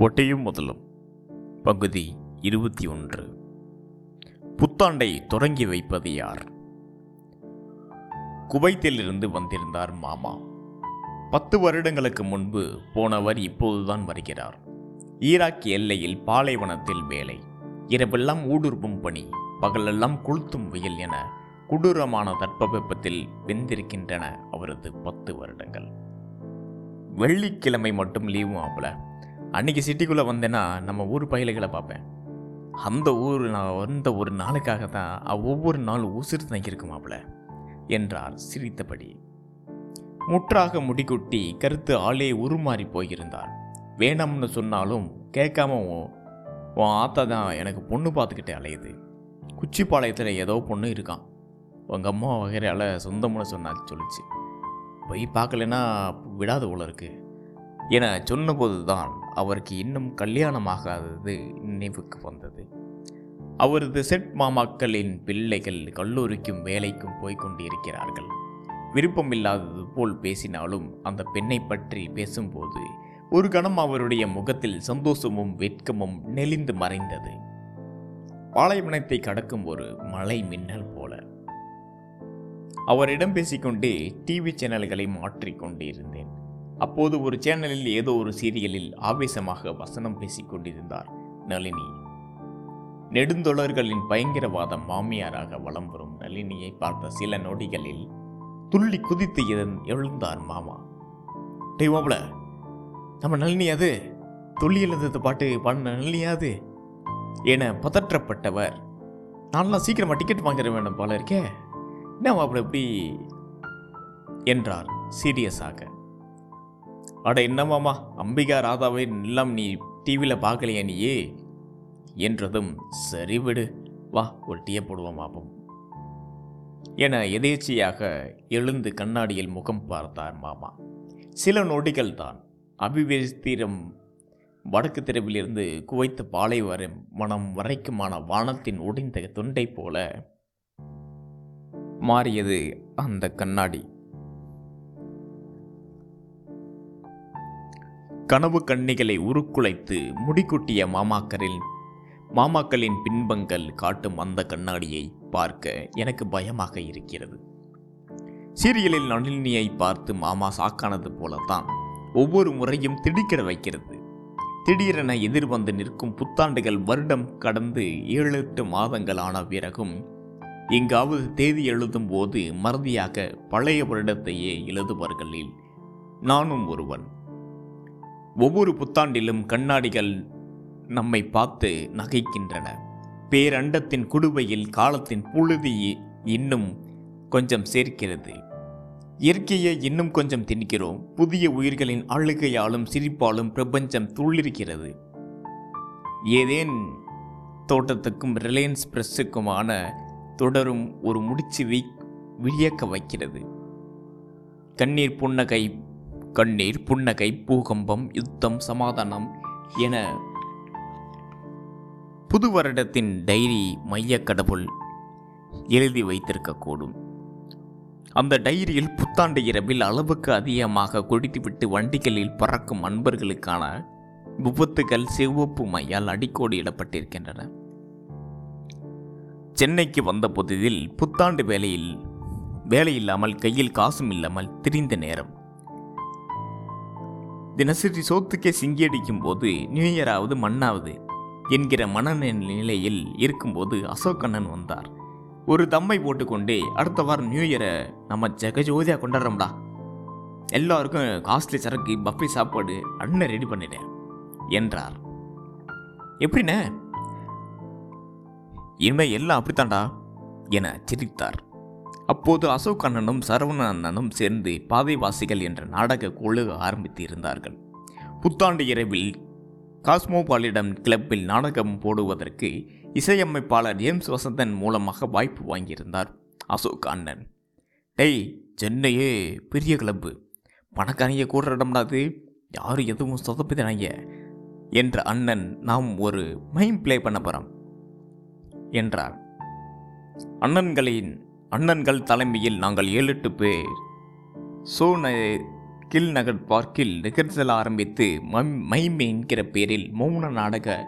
ஒட்டையும் முதலும். பகுதி இருபத்தி ஒன்று. புத்தாண்டை தொடங்கி வைப்பது யார்? குவைத்திலிருந்து வந்திருந்தார் மாமா. பத்து வருடங்களுக்கு முன்பு போனவர் இப்போதுதான் வருகிறார். ஈராக் எல்லையில் பாலைவனத்தில் வேலை. இரவெல்லாம் ஊடுருவும் பணி பகலெல்லாம் கொளுத்தும் வெயில் என கொடூரமான தட்பவெப்பத்தில் வெந்திருக்கின்றன அவரது பத்து வருடங்கள். வெள்ளிக்கிழமை மட்டும் லீவும் ஆகல அன்றைக்கி சிட்டிக்குள்ளே வந்தேன்னா நம்ம ஊர் பயலுகளை பார்ப்பேன். அந்த ஊர் நான் வந்த ஒரு நாளுக்காக தான் ஒவ்வொரு நாள் உசிறு தங்கியிருக்குமாப்ல என்றார் சிரித்தபடி. முற்றாக முடிக்குட்டி கருத்து ஆளே உருமாறி போயிருந்தார். வேணாம்னு சொன்னாலும் கேட்காம உன் ஆத்தா தான் எனக்கு பொண்ணு பார்த்துக்கிட்டே அலையுது. குச்சிப்பாளையத்தில் ஏதோ பொண்ணு இருக்கான். உங்கள் அம்மா வகையால் சொந்தம்னு சொன்னா சொல்லிச்சு. போய் பார்க்கலன்னா விடாத போல இருக்கு. என சொன்னபோது தான் அவருக்கு இன்னும் கல்யாணமாகாதது நினைவுக்கு வந்தது. அவரது செட் மாமாக்களின் பிள்ளைகள் கல்லூரிக்கும் வேலைக்கும் போய்கொண்டிருக்கிறார்கள் விருப்பமில்லாதது போல் பேசினாலும் அந்த பெண்ணை பற்றி பேசும்போது ஒரு கணம் அவருடைய முகத்தில் சந்தோஷமும் வெட்கமும் நெளிந்து மறைந்தது. பாலைவனத்தை கடக்கும் ஒரு மலை மின்னல் போல. அவரிடம் பேசிக்கொண்டே டிவி சேனல்களை மாற்றிக் கொண்டிருந்தேன். அப்போது ஒரு சேனலில் ஏதோ ஒரு சீரியலில் ஆவேசமாக வசனம் பேசிக் கொண்டிருந்தார் நளினி. நெடுந்தொழர்களின் பயங்கரவாத மாமியாராக வலம் வரும் நளினியை பார்த்த சில நொடிகளில் துள்ளி குதித்து எழுந்- எழுந்தார் மாமா. டே மாப்ள நம்ம நளினி அது? துள்ளி எழுந்தது பாட்டு பண்ண நளினியாது என பதற்றப்பட்டவர் நான்லாம் சீக்கிரமாக டிக்கெட் வாங்கிட வேண்டும் போல இருக்கே. என்ன மாப்பிள இப்படி? என்றார் சீரியஸாக. அட என்னமாமா அம்பிகா ராதாவை எல்லாம் நீ டிவியில் பார்க்கலையா நீயே? என்றதும் சரி விடு. வா ஒரு டீயை போடுவோம் மாப்போம் என எதேச்சையாக எழுந்து கண்ணாடியில் முகம் பார்த்தார் மாமா. சில நொடிகள் தான். அபிவிஸ்திரம் வடக்கு தெருவிலிருந்து குவைத்த பாலை வரும் மனம் வரைக்குமான வானத்தின் ஒடிந்த துண்டை போல மாறியது அந்த கண்ணாடி. கனவு கண்ணிகளை உருக்குலைத்து முடிக்குட்டிய மாமாக்கரில் மாமாக்களின் பின்பங்கள் காட்டும் அந்த கண்ணாடியை பார்க்க எனக்கு பயமாக இருக்கிறது. சீரியலில் நளினியை பார்த்து மாமா சாக்கானது போலத்தான் ஒவ்வொரு முறையும் திடுக்கிட வைக்கிறது. திடீரென எதிர்வந்து நிற்கும் புத்தாண்டுகள் வருடம் கடந்து ஏழு எட்டு மாதங்கள் ஆன பிறகும் எங்காவது தேதி எழுதும் போது மறதியாக பழைய வருடத்தையே எழுதுபவர்களில் நானும் ஒருவன். ஒவ்வொரு புத்தாண்டிலும் கண்ணாடிகள் நம்மை பார்த்து நகைக்கின்றன. பேரண்டத்தின் குடுவையில் காலத்தின் புழுதி இன்னும் கொஞ்சம் சேர்க்கிறது. இயற்கையை இன்னும் கொஞ்சம் திணிக்கிறோம். புதிய உயிர்களின் அழுகையாலும் சிரிப்பாலும் பிரபஞ்சம் துள்ளிருக்கிறது. ஏதேன் தோட்டத்துக்கும் ரிலையன்ஸ் பிரஸ்ஸுக்குமான தொடரும் ஒரு முடிச்சு வி வியக்க வைக்கிறது. கண்ணீர் புன்னகை கண்ணீர் புன்னகை பூகம்பம் யுத்தம் சமாதானம் என புது வருடத்தின் டைரி மைய கடவுள் எழுதி வைத்திருக்கக்கூடும். அந்த டைரியில் புத்தாண்டு இரவில் அளவுக்கு அதிகமாக குடித்துவிட்டு வண்டிகளில் பறக்கும் அன்பர்களுக்கான விபத்துகள் சிவப்பு மையால் அடிக்கோடியிடப்பட்டிருக்கின்றன சென்னைக்கு வந்த புதிதில் புத்தாண்டு வேலையில் வேலையில்லாமல் கையில் காசும் இல்லாமல் திரிந்த நேரம். தினசரி சோத்துக்கே சிங்கியடிக்கும் போது நியூ இயராவது மண்ணாவது என்கிற மனநிலையில் இருக்கும்போது அசோகண்ணன் வந்தார். ஒரு தம்மை போட்டுக்கொண்டே அடுத்த வாரம் நியூ இயரை நம்ம ஜெகஜோதியாக கொண்டாடுறோம்டா. எல்லாருக்கும் காஸ்ட்லி சரக்கு பஃபே சாப்பாடு அண்ணன் ரெடி பண்ணிட்டேன் என்றார். எப்படிண்ணே? இனிமேல் எல்லாம் அப்படித்தான்டா என சிரித்தார். அப்போது அசோக் அண்ணனும் சரவண அண்ணனும் சேர்ந்து பாதைவாசிகள் என்ற நாடக குழு ஆரம்பித்து இருந்தார்கள் புத்தாண்டு இரவில் காஸ்மோபாலிடம் கிளப்பில் நாடகம் போடுவதற்கு இசையமைப்பாளர் ஜேம்ஸ் வசந்தன் மூலமாக வாய்ப்பு வாங்கியிருந்தார் அசோக் அண்ணன். டேய் சென்னையே பெரிய கிளப்பு. பணக்காரங்க கூடுற இடம்டாது யாரும் எதுவும் சொதப்பிதாங்க என்ற அண்ணன் நாம் ஒரு மைம் ப்ளே பண்ண போகிறோம் என்றார். அண்ணன்களின் அண்ணன்கள் தலைமையில் நாங்கள் ஏழு எட்டு பேர். சோ ந- கில் நகர் பார்க்கில் நிகழ்ச்சல் ஆரம்பித்து மம்- மைம் என்கிற பேரில் மௌன நாடக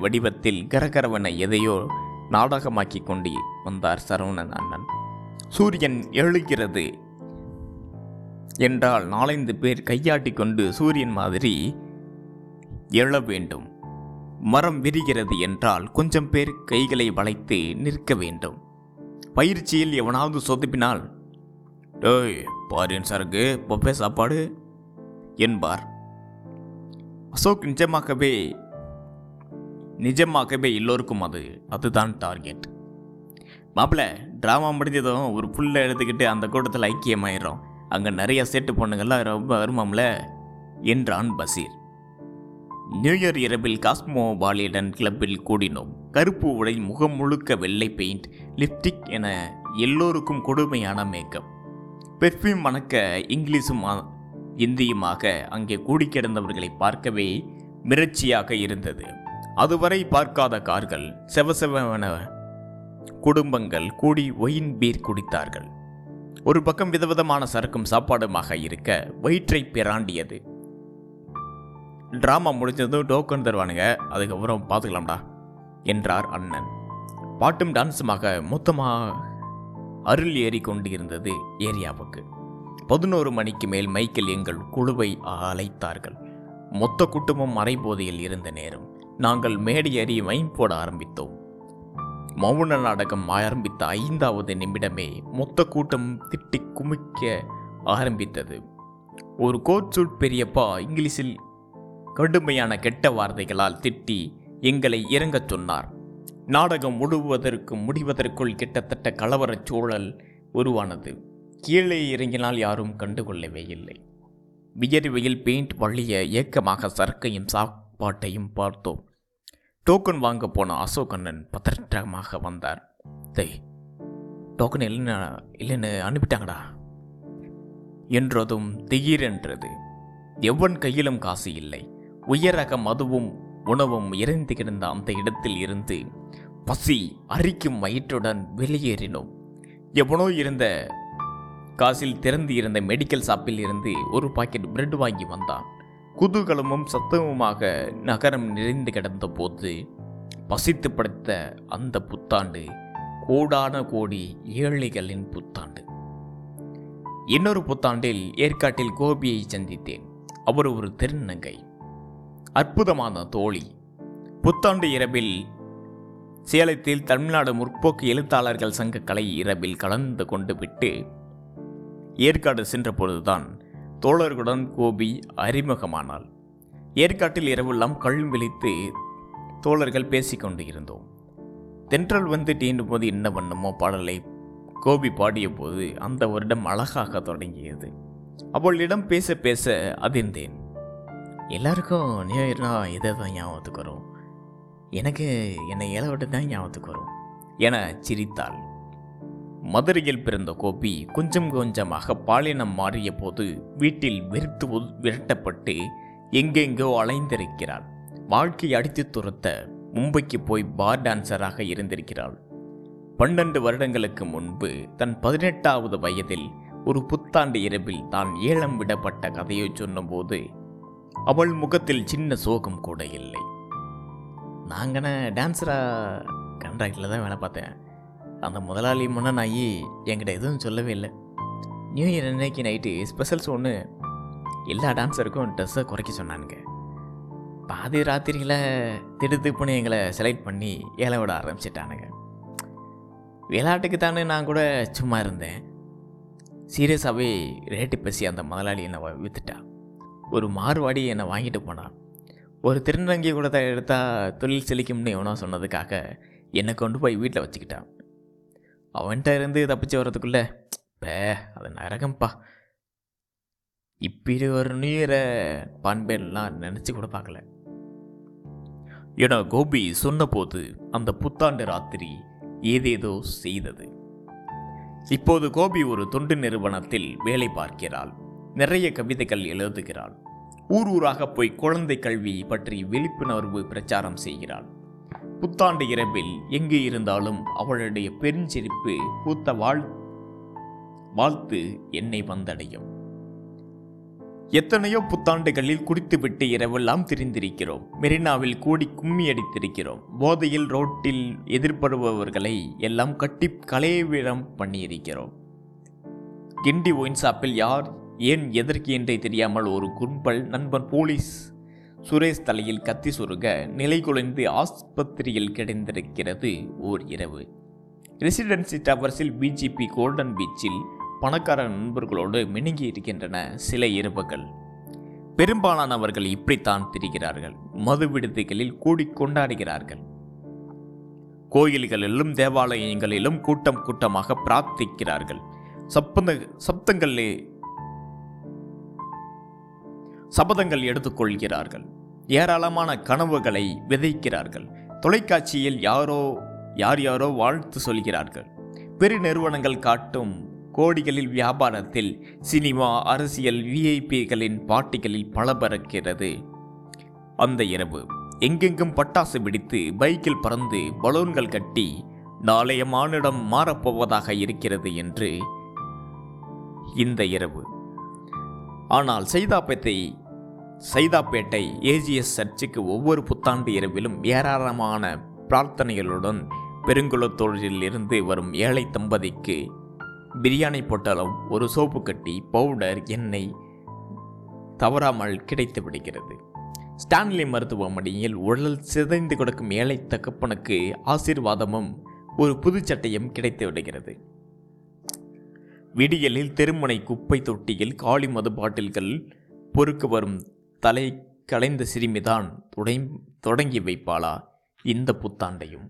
வடிவத்தில் கரகரவன எதையோ நாடகமாக்கி கொண்டு வந்தார் சரவணன் அண்ணன். சூரியன் எழுகிறது என்றால் நாலைந்து பேர் கையாட்டி கொண்டு சூரியன் மாதிரி எழ வேண்டும். மரம் விரிகிறது என்றால் கொஞ்சம் பேர் கைகளை வளைத்து நிற்க வேண்டும். பயிற்சியில் எவனாவது சொதுப்பினால் டேய் பாரியன் சாருக்கு பொப்பே சாப்பாடு என்பார். அசோக் நிஜமாகவே நிஜமாகவே எல்லோருக்கும் அது அதுதான் டார்கெட் மாப்பிள்ள ட்ராமா முடிஞ்சதும் ஒரு புல்லை எடுத்துக்கிட்டு அந்த கூட்டத்தில் ஐக்கியமாயிடும் அங்கே நிறைய சேட்டு பொண்ணுங்கள்லாம் ரொம்ப வருமாம்ல என்றான் பசீர். நியூ இயர் இரவில் காஸ்மோ பாலிடன் கிளப்பில் கூடினோம். கருப்பு உடை முகம் முழுக்க வெள்ளை பெயிண்ட் லிப்டிக் என எல்லோருக்கும் கொடுமையான மேக்கப் பெர்ஃப்யூம் மணக்க இங்கிலீஷும் இந்தியுமாக அங்கே கூடி கிடந்தவர்களை பார்க்கவே மிரட்சியாக இருந்தது. அதுவரை பார்க்காத கார்கள் செவசெவன குடும்பங்கள் கூடி ஒயின் பீர் குடித்தார்கள். ஒரு பக்கம் விதவிதமான சரக்கும் சாப்பாடுமாக இருக்க வயிற்றை பிராண்டியது. ட்ராமா முடிஞ்சதும் டோக்கன் தருவானுங்க அதுக்கப்புறம் பார்த்துக்கலாம்டா என்றார் அண்ணன். பாட்டும் டான்ஸுமாக மொத்தமாக அருள் ஏறி கொண்டு இருந்தது ஏரியாவுக்கு. பதினோரு மணிக்கு மேல் மைக்கேல் எங்கள் குழுவை அழைத்தார்கள். மொத்த குடும்பம் மறைபோதையில் இருந்த நேரம். நாங்கள் மேடை ஏறி மைம் போட ஆரம்பித்தோம். மௌன நாடகம் ஆரம்பித்த ஐந்தாவது நிமிடமே மொத்த கூட்டம் திட்டி குமிக்க ஆரம்பித்தது. ஒரு கோட் சூட் பெரியப்பா இங்கிலீஷில் கடுமையான கெட்ட வார்த்தைகளால் திட்டி எங்களை இறங்கச் சொன்னார். நாடகம் முழுவதற்கு முடிவதற்குள் கிட்டத்தட்ட கலவரச் சூழல் உருவானது. கீழே இறங்கினால் யாரும் கண்டுகொள்ளவே இல்லை. வியர்வையில் பெயிண்ட் வழிய ஏக்கமாக சரக்கையும் சாப்பாட்டையும் பார்த்தோம். டோக்கன் வாங்க போன அசோகண்ணன் பதற்றமாக வந்தார். தே டோக்கன் இல்லைன்னு இல்லைன்னு அனுப்பிட்டாங்கடா என்றதும் திகீரென்றது. எவன் கையிலும் காசு இல்லை. உயரக மதுவும் உணவும் இறைந்து கிடந்த அந்த இடத்தில் இருந்து பசி அரிக்கும் வயிற்றுடன் வெளியேறினோம். எவனோ இருந்த காசில் திறந்து இருந்த மெடிக்கல் ஷாப்பில் இருந்து ஒரு பாக்கெட் பிரெட் வாங்கி வந்தான். குதூகலமும் சத்தமுமாக நகரம் நிறைந்து கிடந்த போது பசித்து படைத்த அந்த புத்தாண்டு கோடான கோடி ஏழைகளின் புத்தாண்டு. இன்னொரு புத்தாண்டில் ஏற்காட்டில் கோபியை சந்தித்தேன். அவர் ஒரு திருநங்கை. அற்புதமான தோழி. புத்தாண்டு இரவில் சேலத்தில் தமிழ்நாடு முற்போக்கு எழுத்தாளர்கள் சங்க கலை இரவில் கலந்து கொண்டு விட்டு ஏற்காடு சென்றபொழுதுதான் தோழர்களுடன் கோபி அறிமுகமானாள். ஏற்காட்டில் இரவெல்லாம் கல் விழித்து தோழர்கள் பேசிக்கொண்டு இருந்தோம். தென்றல் வந்து தீண்டும் போது என்ன பண்ணுமோ பாடலை கோபி பாடிய போது அந்த வருடம் அழகாக தொடங்கியது. அவளிடம் பேச பேச அதிர்ந்தேன். எல்லாருக்கும் நியூ இயர்னால் இதை தான் ஞாபகத்துக்கு வரும். எனக்கு என்னை இளவட்டு தான் ஞாபகத்துக்கு வரும். என சிரித்தாள். மதுரையில் பிறந்த கோபி கொஞ்சம் கொஞ்சமாக பாலினம் மாறிய போது வீட்டில் வெறுத்து விரட்டப்பட்டு எங்கெங்கோ அலைந்திருக்கிறாள். வாழ்க்கை அடித்து துரத்த மும்பைக்கு போய் பார் டான்சராக இருந்திருக்கிறாள். பன்னெண்டு வருடங்களுக்கு முன்பு தன் பதினெட்டாவது வயதில் ஒரு புத்தாண்டு இரவில் தான் ஏலம் விடப்பட்ட கதையை சொன்னபோது அவள் முகத்தில் சின்ன சோகம் கூட இல்லை. நாங்கன டான்ஸராக கண்ட்ராக்டில் தான் வேலை பார்த்தேன். அந்த முதலாளி ஆகி என்கிட்ட எதுவும் சொல்லவே இல்லை. நியூ இயர் அன்னைக்கு நைட்டு ஸ்பெஷல்ஸ் ஒன்று எல்லா டான்ஸருக்கும் ட்ரெஸ்ஸை குறைக்க சொன்னானுங்க. பாதி ராத்திரியில் திடுத்துப்புன்னு எங்களை செலக்ட் பண்ணி ஏழை விட ஆரம்பிச்சிட்டானுங்க. விளையாட்டுக்கு தானே நான் கூட சும்மா இருந்தேன். சீரியஸாகவே ரேட்டு பேசி அந்த முதலாளி என்னை வ- ஒரு மாறுவாடி என்னை வாங்கிட்டு போனான். ஒரு திருநங்கை கூட எடுத்தால் தொழில் செழிக்கும்னு எவனோ சொன்னதுக்காக என்னை கொண்டு போய் வீட்டில் வச்சுக்கிட்டான். அவன்கிட்ட இருந்து தப்பிச்சு வர்றதுக்குள்ளே பே அது நரகம்ப்பா இப்படி ஒரு நீரை பண்பேன்லாம் நினச்சி கூட பார்க்கல. என கோபி சொன்னபோது அந்த புத்தாண்டு ராத்திரி ஏதேதோ செய்தது. இப்போது கோபி ஒரு தொண்டு நிறுவனத்தில் வேலை பார்க்கிறாள். நிறைய கவிதைகள் எழுதுகிறாள். ஊர் ஊராக போய் குழந்தை கல்வி பற்றி விழிப்புணர்வு பிரச்சாரம் செய்கிறாள். புத்தாண்டு இரவில் எங்கு இருந்தாலும் அவளுடைய பெருஞ்சிரிப்பு பூத்த வாழ் வாழ்த்து என்னை வந்தடையும். எத்தனையோ புத்தாண்டுகளில் குடித்துவிட்டு இரவெல்லாம் திரிந்திருக்கிறோம். மெரினாவில் கூடி கும்மி அடித்திருக்கிறோம். போதையில் ரோட்டில் எதிர்படுபவர்களை எல்லாம் கட்டி கலையவிடம் பண்ணியிருக்கிறோம். கிண்டி ஒயின் ஷாப்பில் யார் ஏன் எதற்கு என்றே தெரியாமல் ஒரு கும்பல் நண்பன் போலீஸ் சுரேஷ் தலையில் கத்தி சுருக நிலை குலைந்து ஆஸ்பத்திரியில் கிடந்திருக்கிறது ஓர் இரவு. ரெசிடென்சி டவர்ஸில் பிஜிபி கோல்டன் பீச்சில் பணக்கார நண்பர்களோடு மினுங்கி இருக்கின்றன சில இரவுகள். பெரும்பாலானவர்கள் இப்படித்தான் திரிகிறார்கள். மது விடுதிகளில் கூடி கொண்டாடுகிறார்கள். கோயில்களிலும் தேவாலயங்களிலும் கூட்டம் கூட்டமாக பிரார்த்திக்கிறார்கள். சப்பந்த சப்தங்களிலே சபதங்கள் எடுத்துக்கொள்கிறார்கள். ஏராளமான கனவுகளை விதைக்கிறார்கள். தொலைக்காட்சியில் யாரோ யார் யாரோ வாழ்த்து சொல்கிறார்கள். பெரு நிறுவனங்கள் காட்டும் கோடிகளில் வியாபாரத்தில் சினிமா அரசியல் விஐபிகளின் பாட்டிகளில் பல பறக்கிறது அந்த இரவு எங்கெங்கும் பட்டாசு வெடித்து பைக்கில் பறந்து பலூன்கள் கட்டி நாளைய மானிடம் மாறப்போவதாக இருக்கிறது என்று இந்த இரவு ஆனால் சைதாப்பேட்டை சைதாப்பேட்டை ஏஜிஎஸ் சர்ச்சுக்கு ஒவ்வொரு புத்தாண்டு இரவிலும் ஏராளமான பிரார்த்தனைகளுடன் பெருங்குளத்தூரில் இருந்து வரும் ஏழை தம்பதிக்கு பிரியாணி பொட்டலம் ஒரு சோப்பு கட்டி பவுடர் எண்ணெய் தவறாமல் கிடைத்து விடுகிறது. ஸ்டான்லி மருத்துவமனையில் உடல் சிதைந்து கொடுக்கும் ஏழை தகப்பனுக்கு ஆசீர்வாதமும் ஒரு புதுச்சட்டையும் கிடைத்து விடுகிறது. விடியலில் தெருமுனை குப்பை தொட்டியில் காளி மது பாட்டில்கள் பொறுக்க வரும் தலை கலைந்த சிறுமிதான் தொடங்கி வைப்பாளா? இந்த புத்தாண்டையும்.